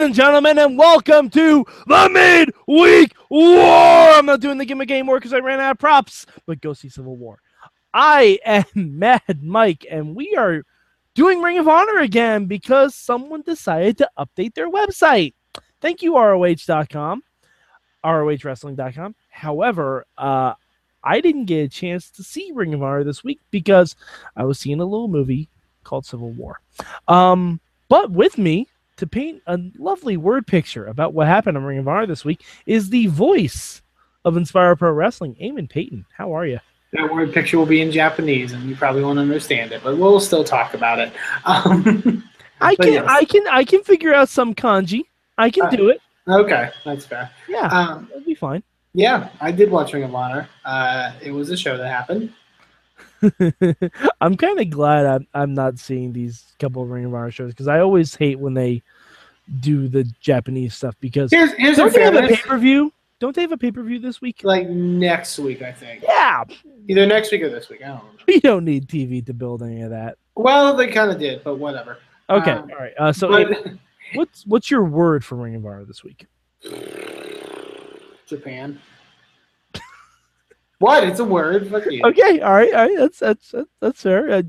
and gentlemen, and welcome to the Midweek War. I'm not doing the gimmick anymore because I ran out of props, but go see Civil War. I am Mad Mike, and we are doing Ring of Honor again because someone decided to update their website. Thank you, ROH.com, ROHWrestling.com. However, uh, I didn't get a chance to see Ring of Honor this week because I was seeing a little movie called Civil War. Um, but with me to paint a lovely word picture about what happened on Ring of Honor this week is the voice of Inspire Pro Wrestling, Eamon Payton. How are you? That word picture will be in Japanese, and you probably won't understand it, but we'll still talk about it. Um, I can, yes. I can, I can figure out some kanji. I can Uh, do it. Okay, that's fair. Yeah, Um, it'll be fine. yeah, I did watch Ring of Honor. Uh, it was a show that happened. I'm kind of glad I'm, I'm not seeing these couple of Ring of Honor shows because I always hate when they do the Japanese stuff because Here's here's don't they have a pay per view? Don't they have a pay per view this week? Like next week, I think. Yeah, Either next week or this week. I don't know. we don't need TV to build any of that. Well, they kind of did, but whatever. Okay, Um, all right. Uh, so, But- what's what's your word for Ring of Honor this week? Japan. What? It's a word. You. Okay, all right, all right. That's that's that's, that's fair. Uh,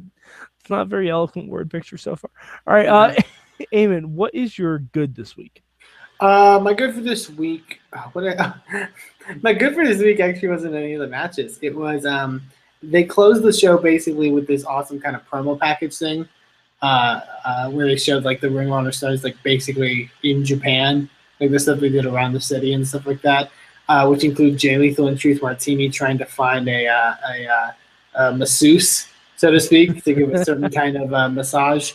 it's not a very eloquent word picture so far. All right, uh, Eamon, what is your good this week? Uh, my good for this week. oh, what I, my good for this week actually wasn't any of the matches. It was um, they closed the show basically with this awesome kind of promo package thing, uh, uh, where they showed like the Ring of Honor stars like basically in Japan, like the stuff they did around the city and stuff like that, uh, which include Jay Lethal and Truth Martini trying to find a uh, a, uh, a masseuse, so to speak, to give a certain kind of uh, massage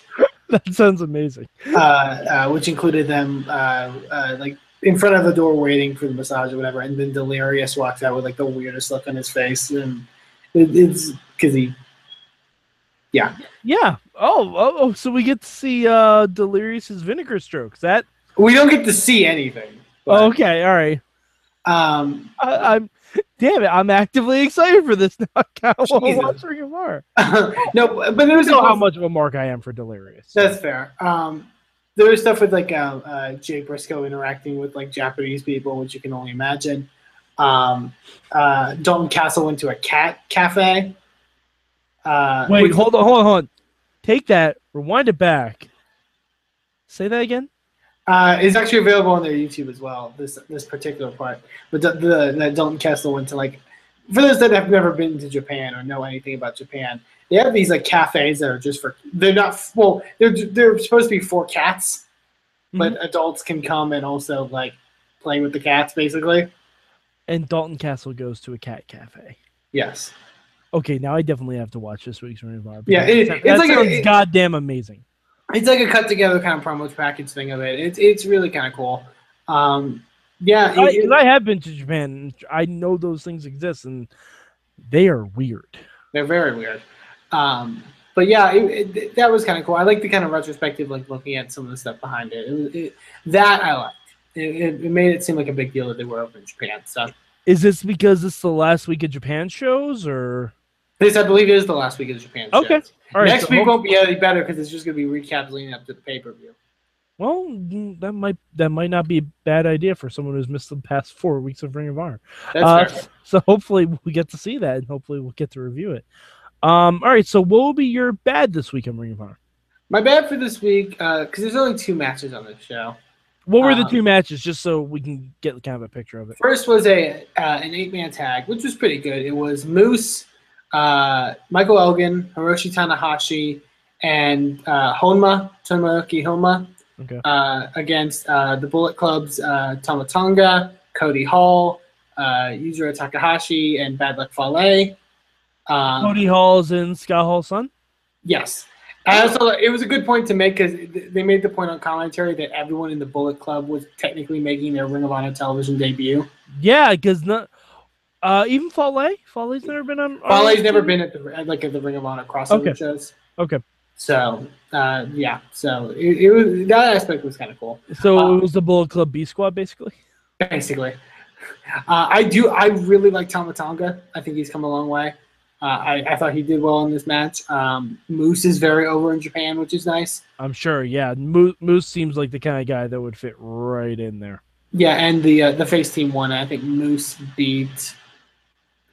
That sounds amazing. uh, uh, which included them uh, uh, like in front of the door waiting for the massage or whatever, and then Delirious walks out with like the weirdest look on his face, and it, it's because he, yeah, Yeah. Oh, oh, oh, so we get to see uh Delirious's vinegar strokes. That we don't get to see anything. but, okay, all right. Um, I, I'm damn it, I'm actively excited for this now. I kind of want to watch Ring of Honor. no, but there was You know how much of a mark I am for Delirious. That's fair. Um, there was stuff with like uh, uh, Jay Briscoe interacting with like Japanese people, which you can only imagine. Um, uh, Dalton Castle went to a cat cafe. Uh, Wait, which- hold on, hold on, hold on. Take that, rewind it back. Say that again. Uh, it's actually available on their YouTube as well. This this particular part, but the, the that Dalton Castle went to like for those that have never been to Japan or know anything about Japan, they have these like cafes that are just for they're not well they're they're supposed to be for cats, but adults can come and also like play with the cats basically. And Dalton Castle goes to a cat cafe. Yes, Okay, now I definitely have to watch this week's Honor. Yeah, it- it's that like sounds it- goddamn amazing. It's like a cut together kind of promo package thing of it. It's it's really kind of cool. Um, yeah, I, it- I have been to Japan. I know those things exist, and they are weird. They're very weird. Um, but yeah, it, it, that was kind of cool. I like the kind of retrospective, like looking at some of the stuff behind it. it, it that I liked. It, made it seem like a big deal that they were over in Japan. So Is this because is the last week of Japan shows, or this, I believe, is the last week of Japan. Okay. all right? Next so week hope- won't be any better because it's just going to be recaps leading up to the pay per view. well, that might that might not be a bad idea for someone who's missed the past four weeks of Ring of Honor. That's Uh, so hopefully we get to see that, and hopefully we'll get to review it. Um, all right. So what will be your bad this week on Ring of Honor? My bad for this week because there's only two matches on this show. What were the Um, two matches, just so we can get kind of a picture of it? First was a uh, an eight man tag, which was pretty good. It was Moose, uh, Michael Elgin, Hiroshi Tanahashi, and uh, Honma Tomoaki Honma Okay. uh, against uh, the Bullet Club's uh, Tama Tonga, Cody Hall, uh, Yujiro Takahashi, and Bad Luck Fale. Um, Cody Hall's in Scott Hall's son. Yes. I also, it was a good point to make because they made the point on commentary that everyone in the Bullet Club was technically making their Ring of Honor television debut. Yeah, because not uh, even Fale. Fale's never been on. Fale's never been at the like at the Ring of Honor crossover Okay. shows. Okay, So uh, yeah, so it, it was that aspect was kind of cool. so Uh, it was the Bullet Club B Squad, basically. Basically, uh, I do I really like Tama Tonga. I think he's come a long way. Uh, I, I thought he did well in this match. Um, Moose is very over in Japan, which is nice. I'm sure. Yeah, Moose, Moose seems like the kind of guy that would fit right in there. Yeah, and the uh, the face team won. I think Moose beat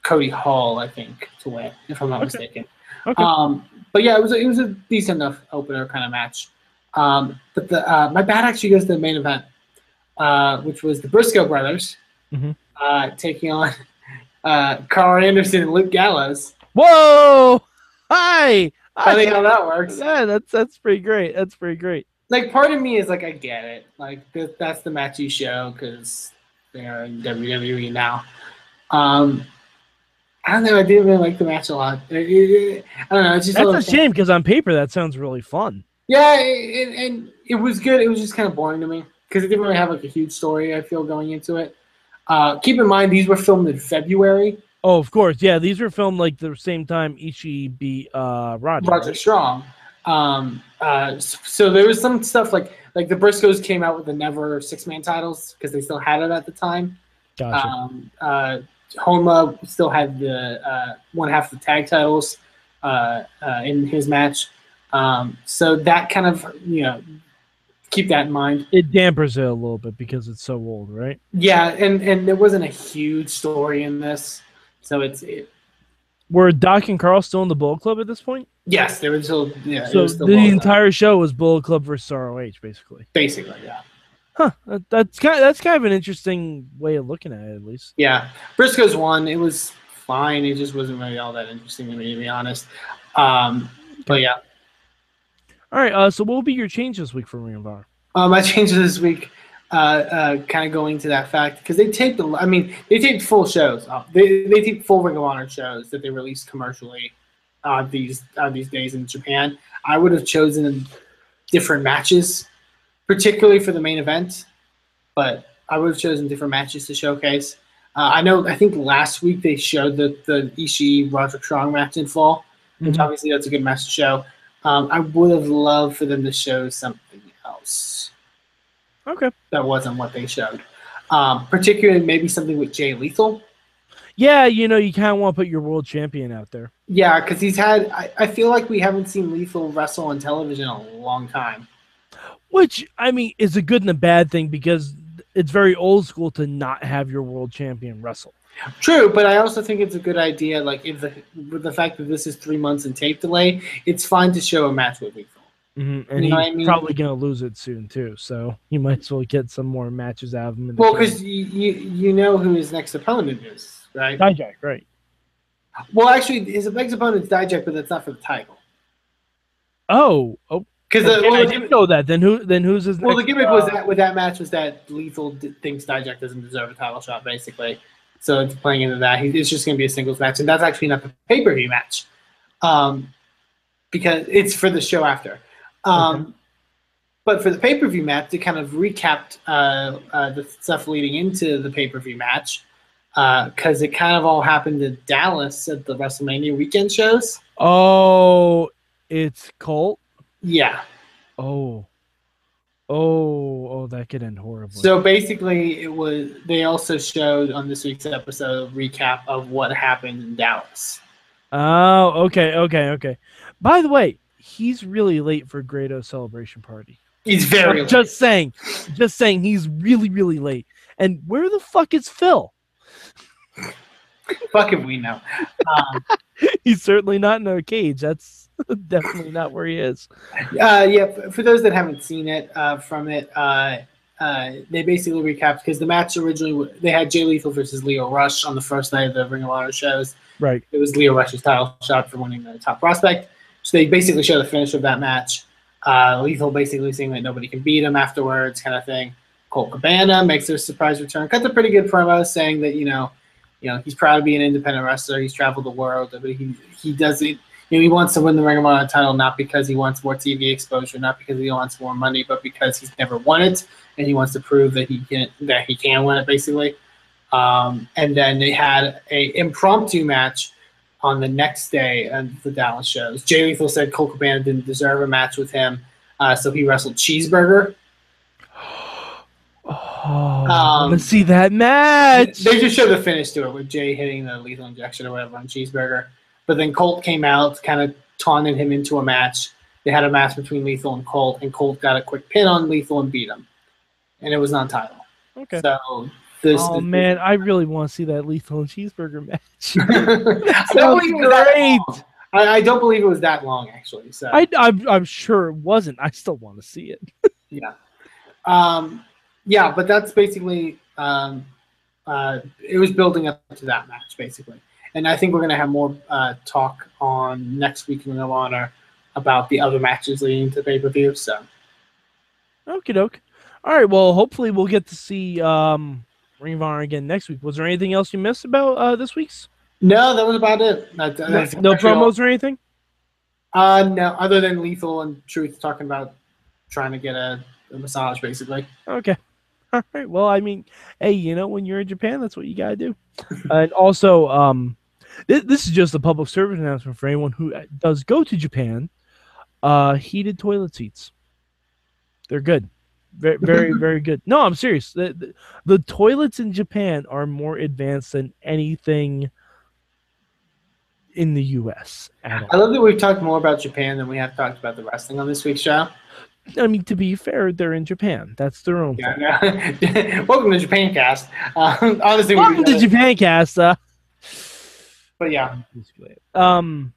Cody Hall, I think, to win, if I'm not Okay. mistaken. Okay. Um, but yeah, it was a, it was a decent enough opener kind of match. Um, but the uh, my bat actually goes to the main event, uh, which was the Briscoe brothers Mhm. uh, taking on uh, Karl Anderson and Luke Gallows. Whoa! Hi. I think how that works. Yeah, that's that's pretty great. That's pretty great. Like part of me is like, I get it. Like th- that's the match you show because they're in WWE now. Um, I don't know. I didn't really like the match a lot. It- I don't know. It's just That's a little- shame because on paper that sounds really fun. Yeah, and, and it was good. It was just kind of boring to me because it didn't really have like a huge story. I feel going into it. Uh, keep in mind these were filmed in February. Oh, of course. Yeah, these were filmed like the same time Ishii beat uh Roger. Roger? Strong. Um, uh, so there was some stuff like like the Briscoes came out with the Never six man titles because they still had it at the time. Gotcha. Um, Honma still had the uh, one half of the tag titles uh, uh, in his match. Um, so that kind of you know keep that in mind. it dampers it a little bit because it's so old, right? Yeah, and and there wasn't a huge story in this, so it's it, Were Doc and Karl still in the Bullet Club at this point? yes, they were still yeah, so still the entire show was Bullet Club versus ROH, basically. basically yeah. Huh? That's kind. that's kind of an interesting way of looking at it, at least. Yeah, Briscoe's won. It was fine. It just wasn't really all that interesting to me, to be honest. Um, but yeah, All right. Uh, so what will be your change this week for Ring of Honor? um, I changed this week. Uh, uh, kind of going to that fact because they taped. A, I mean, they taped full shows. Uh, they they taped full Ring of Honor shows that they released commercially uh, these uh, these days in Japan. I would have chosen different matches, particularly for the main event, but I would have chosen different matches to showcase. Uh, I know. I think last week they showed the the Ishii Roderick Strong match in fall, which Mhm. obviously that's a good match to show. Um, I would have loved for them to show something else Okay. that wasn't what they showed. Um, particularly maybe something with Jay Lethal. Yeah, you know, you kind of want to put your world champion out there. Yeah, because he's had. I, I feel like we haven't seen Lethal wrestle on television in a long time. Which I mean is a good and a bad thing because it's very old school to not have your world champion wrestle. True, but I also think it's a good idea. Like, if the with the fact that this is three months in tape delay, it's fine to show a match with Lethal. hmm And You know he's I mean? probably gonna lose it soon too, so you might as well get some more matches out of him. In Well, because you, you you know who his next opponent is, right? Dijak, right? Well, actually, his next opponent's Dijak, but that's not for the title. Oh, oh, Because okay, well, I didn't know that. Then who? Then who's his? well, the next, gimmick was uh, that with that match was that Lethal d- thinks Dijak doesn't deserve a title shot, basically. So it's playing into that. He, it's just going to be a singles match, and that's actually not the pay per view match, um, because it's for the show after. Um, But for the pay per view match, they kind of recapped uh, uh, the stuff leading into the pay per view match because it kind of all happened in Dallas at the WrestleMania weekend shows. Oh, it's Colt. Yeah. Oh, oh, oh, that could end horribly. So basically, it was. They also showed on this week's episode a recap of what happened in Dallas. oh, okay, okay, okay. By the way, he's really late for Grado celebration party. He's very. just saying, just saying, he's really, really late. And where the fuck is Phil? fuck if we know. Um, He's certainly not in our cage. That's definitely not where he is. uh, yeah, for, those that haven't seen it, uh, from it, uh, uh, they basically recapped because the match originally they had Jay Lethal versus Lio Rush on the first night of the Ring of Honor shows. Right. It was Lio Rush's title shot for winning the top prospect. So they basically show the finish of that match. Uh, Lethal basically saying that nobody can beat him afterwards, kind of thing. Colt Cabana makes a surprise return. Cuts a pretty good promo saying that you know, you know he's proud to be an independent wrestler. He's traveled the world, but he he does it. You know, he wants to win the Ring of Honor title not because he wants more TV exposure, not because he wants more money, but because he's never won it and he wants to prove that he can that he can win it, basically. Um, and then they had a impromptu match on the next day of the Dallas shows. Jay Lethal said Colt Cabana didn't deserve a match with him, uh, so he wrestled Cheeseburger. Oh, Um, let's see that match. They just showed the finish to it with Jay hitting the lethal injection or whatever on Cheeseburger. But then Colt came out, kind of taunted him into a match. They had a match between Lethal and Colt, and Colt got a quick pin on Lethal and beat him, and it was non-title. Okay. So this. oh this- man, I really want to see that lethal and cheeseburger match. I don't believe it was that great. I, I don't believe it was that long, actually. So I, I'm, I'm sure it wasn't. I still want to see it. yeah, um, yeah, but that's basically um, uh, it was building up to that match basically, and I think we're gonna have more uh, talk on next week in Ring Honor about the other matches leading to pay per view. So Okie doke. All right. Well, hopefully we'll get to see um, Ring of Honor again next week. Was there anything else you missed about uh, this week's? no, that was about it. That, No, no actually all. promos or anything? Uh, no, other than Lethal and Truth talking about trying to get a, a massage, basically. Okay. All right. Well, I mean, hey, you know, when you're in Japan, that's what you gotta do. and also, um, this, this is just a public service announcement for anyone who uh, does go to Japan. Uh, heated toilet seats. They're good. Very, very, very good. No, I'm serious. The, the, the toilets in Japan are more advanced than anything in the U.S. I love that we've talked more about Japan than we have talked about the wrestling on this week's show. I mean, to be fair, they're in Japan. That's their own. Yeah. Welcome to Japan Cast. Um, honestly, Welcome to. Japan, Cast. Uh, But yeah, Um,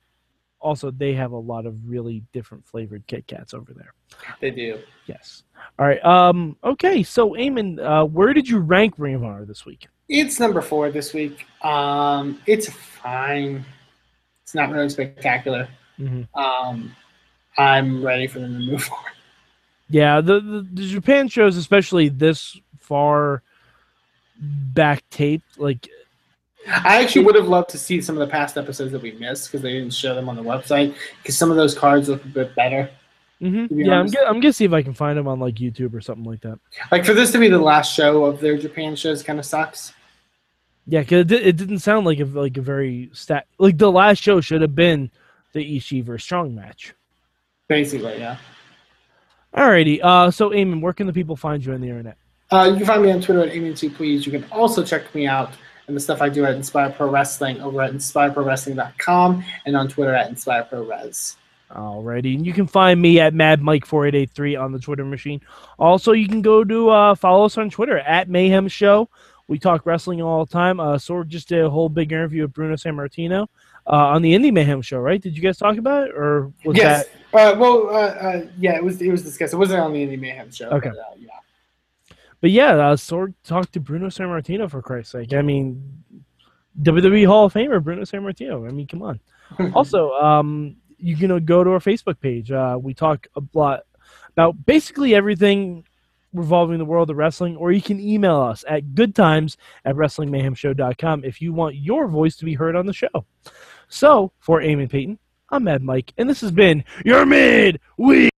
also, they have a lot of really different flavored Kit Kats over there. they do. Yes. All right. Um. Okay. So, Eamon, uh, where did you rank Ring of Honor this week? It's number four this week. Um, it's fine. It's not really spectacular. Mm-hmm. Um, I'm ready for them to move on. Yeah. The, the the Japan shows, especially this far back taped, like I actually would have loved to see some of the past episodes that we missed because they didn't show them on the website. Because some of those cards look a bit better. mhm. Be yeah. I'm gonna I'm gonna see if I can find them on like YouTube or something like that. Like for this to be the last show of their Japan shows, kind of sucks. Yeah, because it, di- it didn't sound like a like a very stat like the last show should have been the Ishii versus Strong match. Basically, yeah. Alrighty. Uh, so Eamon, where can the people find you on the internet? Uh, you can find me on Twitter at Amy2 Please. You can also check me out and the stuff I do at Inspire Pro Wrestling over at InspireProWrestling.com and on Twitter at InspireProRes. Alrighty, and you can find me at MadMike4883 on the Twitter machine. Also, you can go to uh, follow us on Twitter at Mayhem Show. We talk wrestling all the time. Uh, Sword just did a whole big interview with Bruno Sammartino uh, on the Indie Mayhem Show, right? Did you guys talk about it, or was yes. that? Uh, well, uh, uh, yeah, it was it was discussed. It wasn't on the Indie Mayhem show. Okay. But, uh, yeah. But yeah, uh, Sword talked to Bruno Sammartino for Christ's sake. I mean, WWE Hall of Famer Bruno Sammartino. I mean, come on. also, um, you can go to our Facebook page. Uh, we talk a lot about basically everything revolving the world of wrestling, or you can email us at goodtimes at wrestlingmayhemshow.com if you want your voice to be heard on the show. So, for Eamon Payton, I'm Mad Mike, and this has been your Mid Week